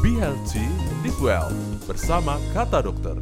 Be Healthy, Live Well bersama Kata Dokter.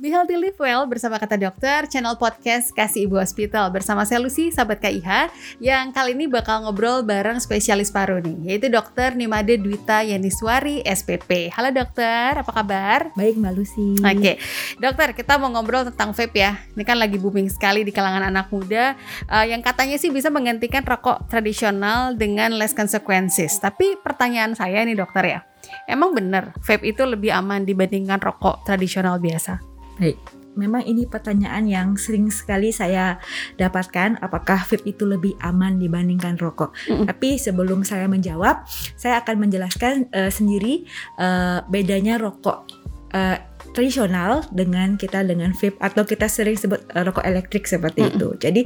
Be Healthy Live Well bersama kata dokter, channel podcast Kasih Ibu Hospital bersama saya Lucy, sahabat KIH, yang kali ini bakal ngobrol bareng spesialis paru nih, yaitu dokter Nimade Dwita Yaniswari, SPP. Halo dokter, apa kabar? Baik Mbak Lucy. Oke, dokter kita mau ngobrol tentang vape ya. Ini kan lagi booming sekali di kalangan anak muda, uh, yang katanya sih bisa menggantikan rokok tradisional dengan less consequences. Tapi pertanyaan saya nih dokter ya, emang bener vape itu lebih aman dibandingkan rokok tradisional biasa? Baik, memang ini pertanyaan yang sering sekali saya dapatkan apakah vape itu lebih aman dibandingkan rokok. Mm-mm. Tapi sebelum saya menjawab, saya akan menjelaskan eh, sendiri eh, bedanya rokok eh, tradisional dengan kita dengan vape atau kita sering sebut eh, rokok elektrik seperti Mm-mm. itu. Jadi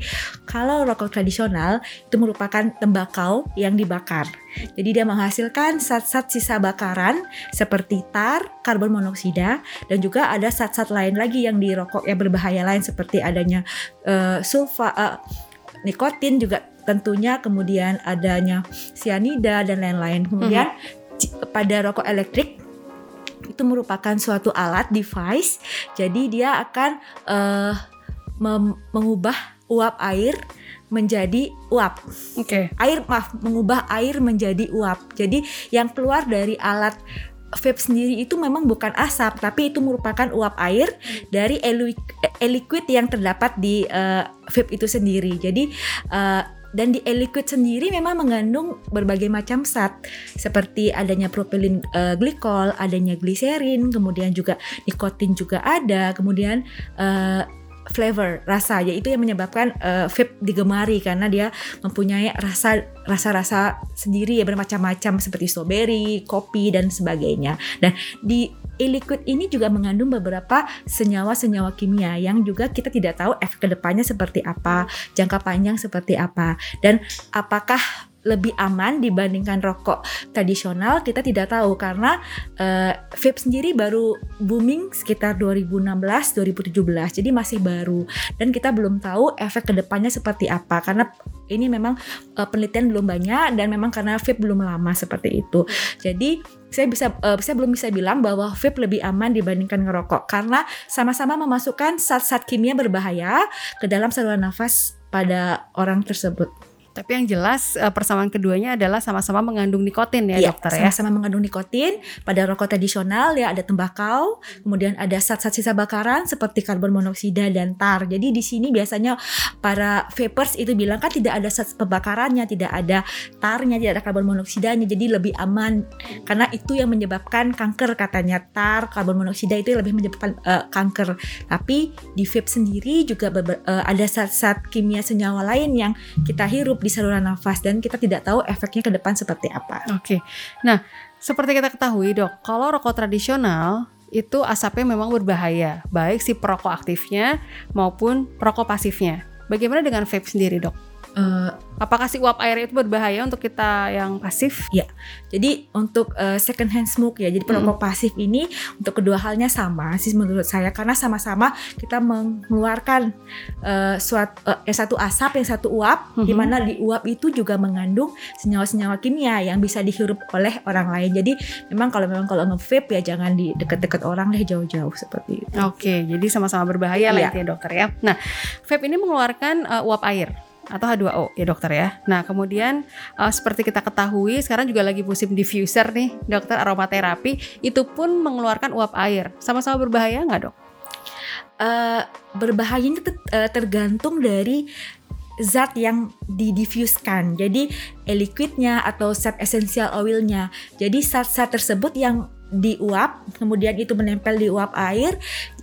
kalau rokok tradisional itu merupakan tembakau yang dibakar. Jadi dia menghasilkan zat-zat sisa bakaran seperti tar, karbon monoksida, dan juga ada zat-zat lain lagi yang di rokok yang berbahaya lain seperti adanya eh, sulfa, eh, nikotin juga tentunya, kemudian adanya sianida dan lain-lain. Kemudian ci- pada rokok elektrik itu merupakan suatu alat device, jadi dia akan eh, mem- mengubah uap air menjadi uap Oke. air maaf mengubah air menjadi uap. Jadi yang keluar dari alat vape sendiri itu memang bukan asap tapi itu merupakan uap air dari e-liquid yang terdapat di eh, vape itu sendiri. Jadi eh, dan di e-liquid sendiri memang mengandung berbagai macam zat seperti adanya propilin eh, glikol, adanya gliserin, kemudian juga nikotin juga ada, kemudian eh, flavor rasa yaitu yang menyebabkan eh, vape digemari karena dia mempunyai rasa rasa-rasa sendiri ya bermacam-macam seperti strawberry, kopi dan sebagainya. Dan di e-liquid ini juga mengandung beberapa senyawa-senyawa kimia yang juga kita tidak tahu efek ke depannya seperti apa, jangka panjang seperti apa, dan apakah lebih aman dibandingkan rokok tradisional kita tidak tahu. Karena eh, vape sendiri baru booming sekitar 2016-2017 jadi masih baru. Dan kita belum tahu efek ke depannya seperti apa. Karena ini memang eh, penelitian belum banyak dan memang karena vape belum lama seperti itu. Jadi saya bisa eh, saya belum bisa bilang bahwa vape lebih aman dibandingkan ngerokok. Karena sama-sama memasukkan zat-zat kimia berbahaya ke dalam saluran nafas pada orang tersebut. Tapi yang jelas eh, persamaan keduanya adalah sama-sama mengandung nikotin ya, Iya, dokter ya. sama-sama mengandung nikotin. Pada rokok tradisional ya ada tembakau, kemudian ada zat-zat sisa bakaran seperti karbon monoksida dan tar. Jadi di sini biasanya para vapers itu bilang kan tidak ada zat pembakarannya, tidak ada tarnya, tidak ada karbon monoksidanya. Jadi lebih aman karena itu yang menyebabkan kanker katanya tar, karbon monoksida itu yang lebih menyebabkan eh, kanker. Tapi di vape sendiri juga beber- eh, ada zat-zat kimia senyawa lain yang kita hirup di saluran nafas dan kita tidak tahu efeknya ke depan seperti apa. Oke. Nah, seperti kita ketahui, Dok, kalau rokok tradisional itu asapnya memang berbahaya, baik si perokok aktifnya maupun perokok pasifnya. Bagaimana dengan vape sendiri, Dok? Eh, Apakah si uap air itu berbahaya untuk kita yang pasif? jadi untuk eh, second hand smoke ya, jadi perokok pasif ini untuk kedua halnya sama sih menurut saya karena sama-sama kita mengeluarkan eh, suatu eh, yang satu asap, yang satu uap, Mhm. di mana di uap itu juga mengandung senyawa-senyawa kimia yang bisa dihirup oleh orang lain. Jadi memang kalau memang kalau nge-vape ya jangan di dekat-dekat orang deh jauh-jauh seperti itu. Oke, jadi sama-sama berbahaya lah Iya. intinya dokter ya. Nah, vape ini mengeluarkan uh, uap air atau H2O ya dokter ya. Nah, kemudian uh, seperti kita ketahui sekarang juga lagi musim diffuser nih, dokter aromaterapi itu pun mengeluarkan uap air. Sama-sama berbahaya nggak dok? eh berbahayanya eh, tergantung dari zat yang didifuskan. Jadi e-liquidnya atau zat essential oilnya. Jadi zat-zat tersebut yang diuap, kemudian itu menempel di uap air,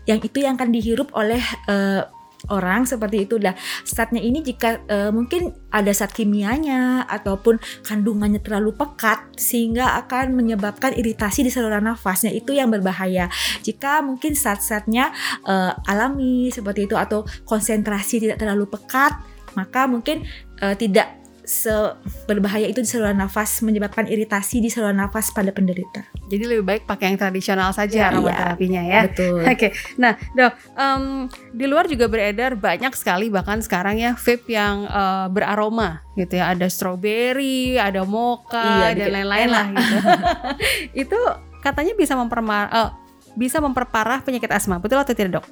yang itu yang akan dihirup oleh eh, orang seperti itu. Nah, zatnya ini jika eh, mungkin ada zat kimianya ataupun kandungannya terlalu pekat sehingga akan menyebabkan iritasi di saluran nafasnya itu yang berbahaya. Jika mungkin zat-zatnya eh, alami seperti itu atau konsentrasi tidak terlalu pekat, maka mungkin eh, tidak seberbahaya itu di saluran nafas menyebabkan iritasi di saluran nafas pada penderita. Jadi lebih baik pakai yang tradisional saja Iya, aromaterapinya ya. Betul. Oke, nah dok, em, di luar juga beredar banyak sekali bahkan sekarang ya vape yang eh, beraroma gitu ya, ada strawberry, ada mocha Iya, dan lain-lain lah gitu. Itu katanya bisa memperma eh, bisa memperparah penyakit asma. Betul atau tidak, Dok?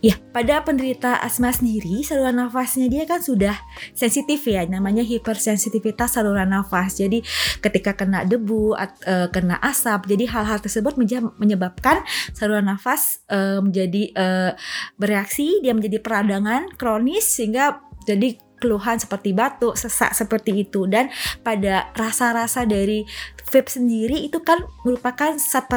Ya, pada penderita asma sendiri, saluran nafasnya dia kan sudah sensitif ya, namanya hipersensitivitas saluran nafas. Jadi ketika kena debu, e, kena asap, jadi hal-hal tersebut menyebabkan saluran nafas e, menjadi e, bereaksi, dia menjadi peradangan kronis sehingga jadi keluhan seperti batuk, sesak seperti itu dan pada rasa-rasa dari vape sendiri itu kan merupakan zat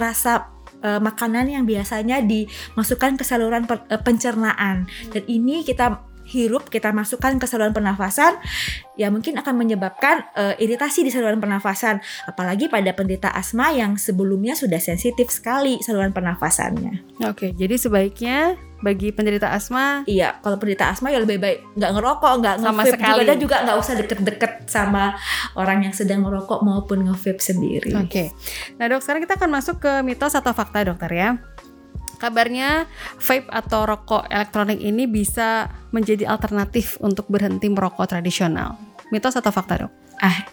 uh, makanan yang biasanya dimasukkan ke saluran per, uh, pencernaan. Dan ini kita hirup kita masukkan ke saluran pernafasan ya mungkin akan menyebabkan uh, iritasi di saluran pernafasan apalagi pada penderita asma yang sebelumnya sudah sensitif sekali saluran pernafasannya. Oke, jadi sebaiknya bagi penderita asma iya kalau penderita asma ya lebih baik nggak ngerokok nggak sama sekali juga juga nggak usah deket-deket sama orang yang sedang merokok maupun nge-vape sendiri. Oke. Nah, Dok, sekarang kita akan masuk ke mitos atau fakta, Dokter ya. Kabarnya vape atau rokok elektronik ini bisa menjadi alternatif untuk berhenti merokok tradisional. Mitos atau fakta, Dok? Ah,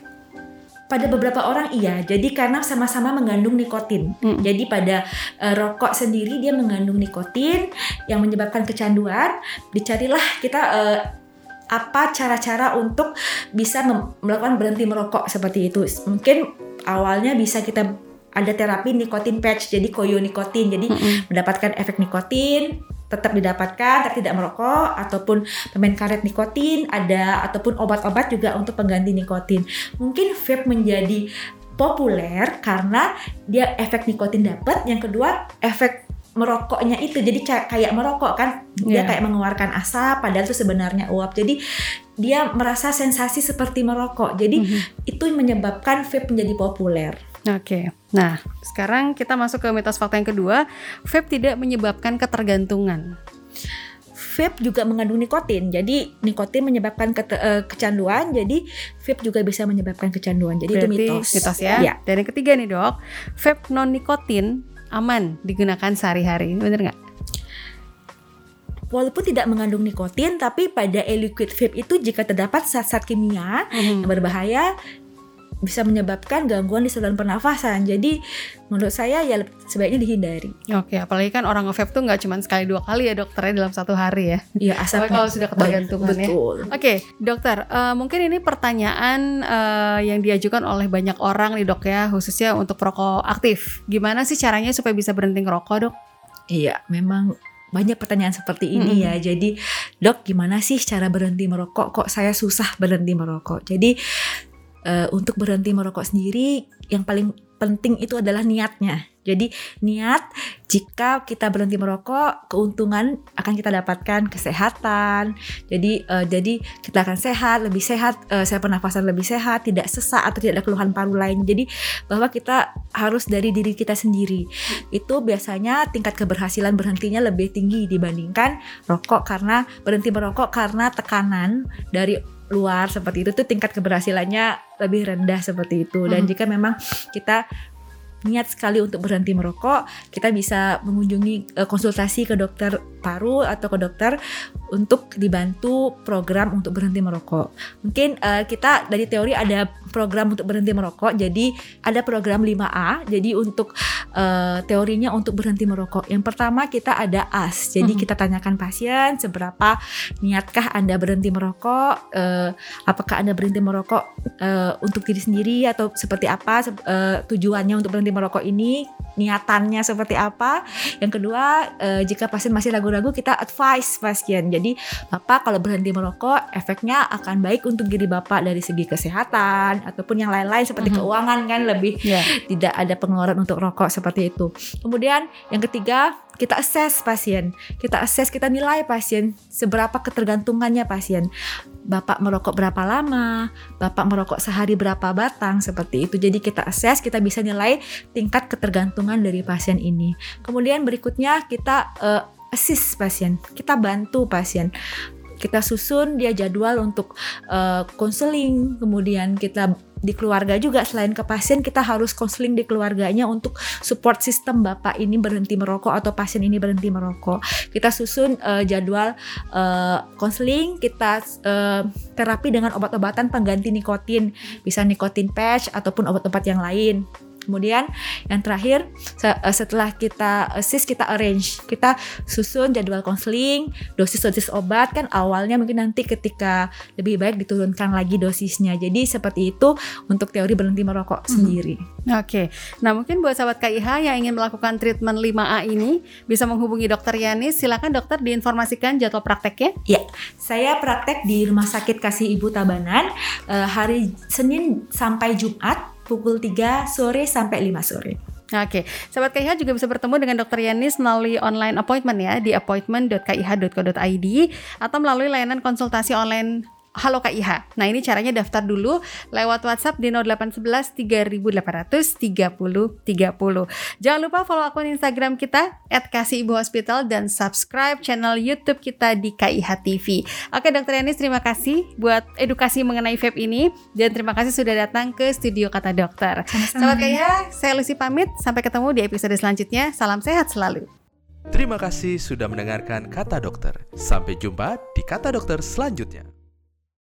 pada beberapa orang iya. Jadi karena sama-sama mengandung nikotin. Mm. Jadi pada uh, rokok sendiri dia mengandung nikotin yang menyebabkan kecanduan. Dicarilah kita uh, apa cara-cara untuk bisa melakukan berhenti merokok seperti itu. Mungkin awalnya bisa kita ada terapi nikotin patch jadi koyo nikotin jadi Mm -mm. mendapatkan efek nikotin tetap didapatkan tapi tidak merokok ataupun permen karet nikotin ada ataupun obat-obat juga untuk pengganti nikotin. Mungkin vape menjadi populer karena dia efek nikotin dapat yang kedua efek merokoknya itu. Jadi kayak merokok kan dia Yeah. kayak mengeluarkan asap padahal itu sebenarnya uap. Jadi dia merasa sensasi seperti merokok. Jadi Mhm. itu yang menyebabkan vape menjadi populer Oke. Nah, sekarang kita masuk ke mitos fakta yang kedua. Vape tidak menyebabkan ketergantungan. vape juga mengandung nikotin. Jadi nikotin menyebabkan kete- eh, kecanduan. Jadi vape juga bisa menyebabkan kecanduan. Jadi Berarti itu mitos. ya. Iya. Dan yang ketiga nih, Dok. Vape non nikotin aman digunakan sehari-hari. Bener nggak? Walaupun tidak mengandung nikotin, tapi pada e-liquid vape itu jika terdapat zat-zat kimia yang berbahaya bisa menyebabkan gangguan di saluran pernafasan. Jadi menurut saya ya sebaiknya dihindari. Oke, apalagi kan orang nge-vape tuh nggak cuma sekali dua kali ya dokternya dalam satu hari ya. Ya Apalagi asapnya kalau sudah ketergantungan ya. betul. Oke, dokter, eh, mungkin ini pertanyaan eh, yang diajukan oleh banyak orang nih dok ya, khususnya untuk perokok aktif. Gimana sih caranya supaya bisa berhenti ngerokok dok? Iya, memang banyak pertanyaan seperti ini ya. Jadi, dok, gimana sih cara berhenti merokok? Kok saya susah berhenti merokok? Jadi, eh, untuk berhenti merokok sendiri, yang paling penting itu adalah niatnya. Jadi, niat jika kita berhenti merokok, keuntungan akan kita dapatkan kesehatan. Jadi, eh, jadi kita akan sehat, lebih sehat, eh, saya pernafasan lebih sehat, tidak sesak atau tidak ada keluhan paru lain. Jadi, bahwa kita harus dari diri kita sendiri itu biasanya tingkat keberhasilan berhentinya lebih tinggi dibandingkan rokok karena berhenti merokok karena tekanan dari luar seperti itu tuh tingkat keberhasilannya lebih rendah seperti itu dan Mhm. jika memang kita niat sekali untuk berhenti merokok kita bisa mengunjungi eh, konsultasi ke dokter paru atau ke dokter untuk dibantu program untuk berhenti merokok. Mungkin eh, kita dari teori ada program untuk berhenti merokok jadi ada program 5A jadi untuk eh, teorinya untuk berhenti merokok. Yang pertama kita ada AS jadi Mhm. kita tanyakan pasien seberapa niatkah anda berhenti merokok Eh, apakah anda berhenti merokok eh, untuk diri sendiri atau seperti apa eh, tujuannya untuk berhenti merokok ini niatannya seperti apa. Yang kedua eh, jika pasien masih ragu-ragu kita advice pasien jadi bapak kalau berhenti merokok efeknya akan baik untuk diri bapak dari segi kesehatan ataupun yang lain-lain seperti Mhm. keuangan kan lebih Ya. tidak ada pengeluaran untuk rokok seperti itu. Kemudian yang ketiga kita assess pasien, kita assess kita nilai pasien seberapa ketergantungannya pasien. Bapak merokok berapa lama, bapak merokok sehari berapa batang seperti itu. Jadi kita assess, kita bisa nilai tingkat ketergantungan dari pasien ini. Kemudian berikutnya kita eh, assist pasien, kita bantu pasien. Kita susun dia jadwal untuk eh, konseling, kemudian kita di keluarga juga selain ke pasien kita harus konseling di keluarganya untuk support sistem bapak ini berhenti merokok atau pasien ini berhenti merokok. Kita susun eh, jadwal eh, konseling. Kita eh, terapi dengan obat-obatan pengganti nikotin. Bisa nikotin patch ataupun obat-obat yang lain Kemudian yang terakhir eh, setelah kita assist kita arrange, kita susun jadwal konseling, dosis-dosis obat kan awalnya mungkin nanti ketika lebih baik diturunkan lagi dosisnya. Jadi seperti itu untuk teori berhenti merokok sendiri. Oke, nah mungkin buat sahabat KIH yang ingin melakukan treatment 5A ini bisa menghubungi dokter Yanis. Silakan dokter diinformasikan jadwal prakteknya. Ya, saya praktek di Rumah Sakit Kasih Ibu Tabanan eh, hari Senin sampai Jumat pukul 3 sore sampai 5 sore. Oke, sahabat KIH juga bisa bertemu dengan dokter Yanis melalui online appointment ya di appointment.kih.co.id atau melalui layanan konsultasi online Halo KIH. Nah ini caranya daftar dulu lewat WhatsApp di 0811 3800 30 30. Jangan lupa follow akun Instagram kita @kasih_ibu_hospital dan subscribe channel YouTube kita di KIH TV. Oke Dokter Yanis terima kasih buat edukasi mengenai vape ini dan terima kasih sudah datang ke studio Kata Dokter. Sahabat KIH, saya Lucy pamit. Sampai ketemu di episode selanjutnya. Salam sehat selalu. Terima kasih sudah mendengarkan Kata Dokter. Sampai jumpa di Kata Dokter selanjutnya.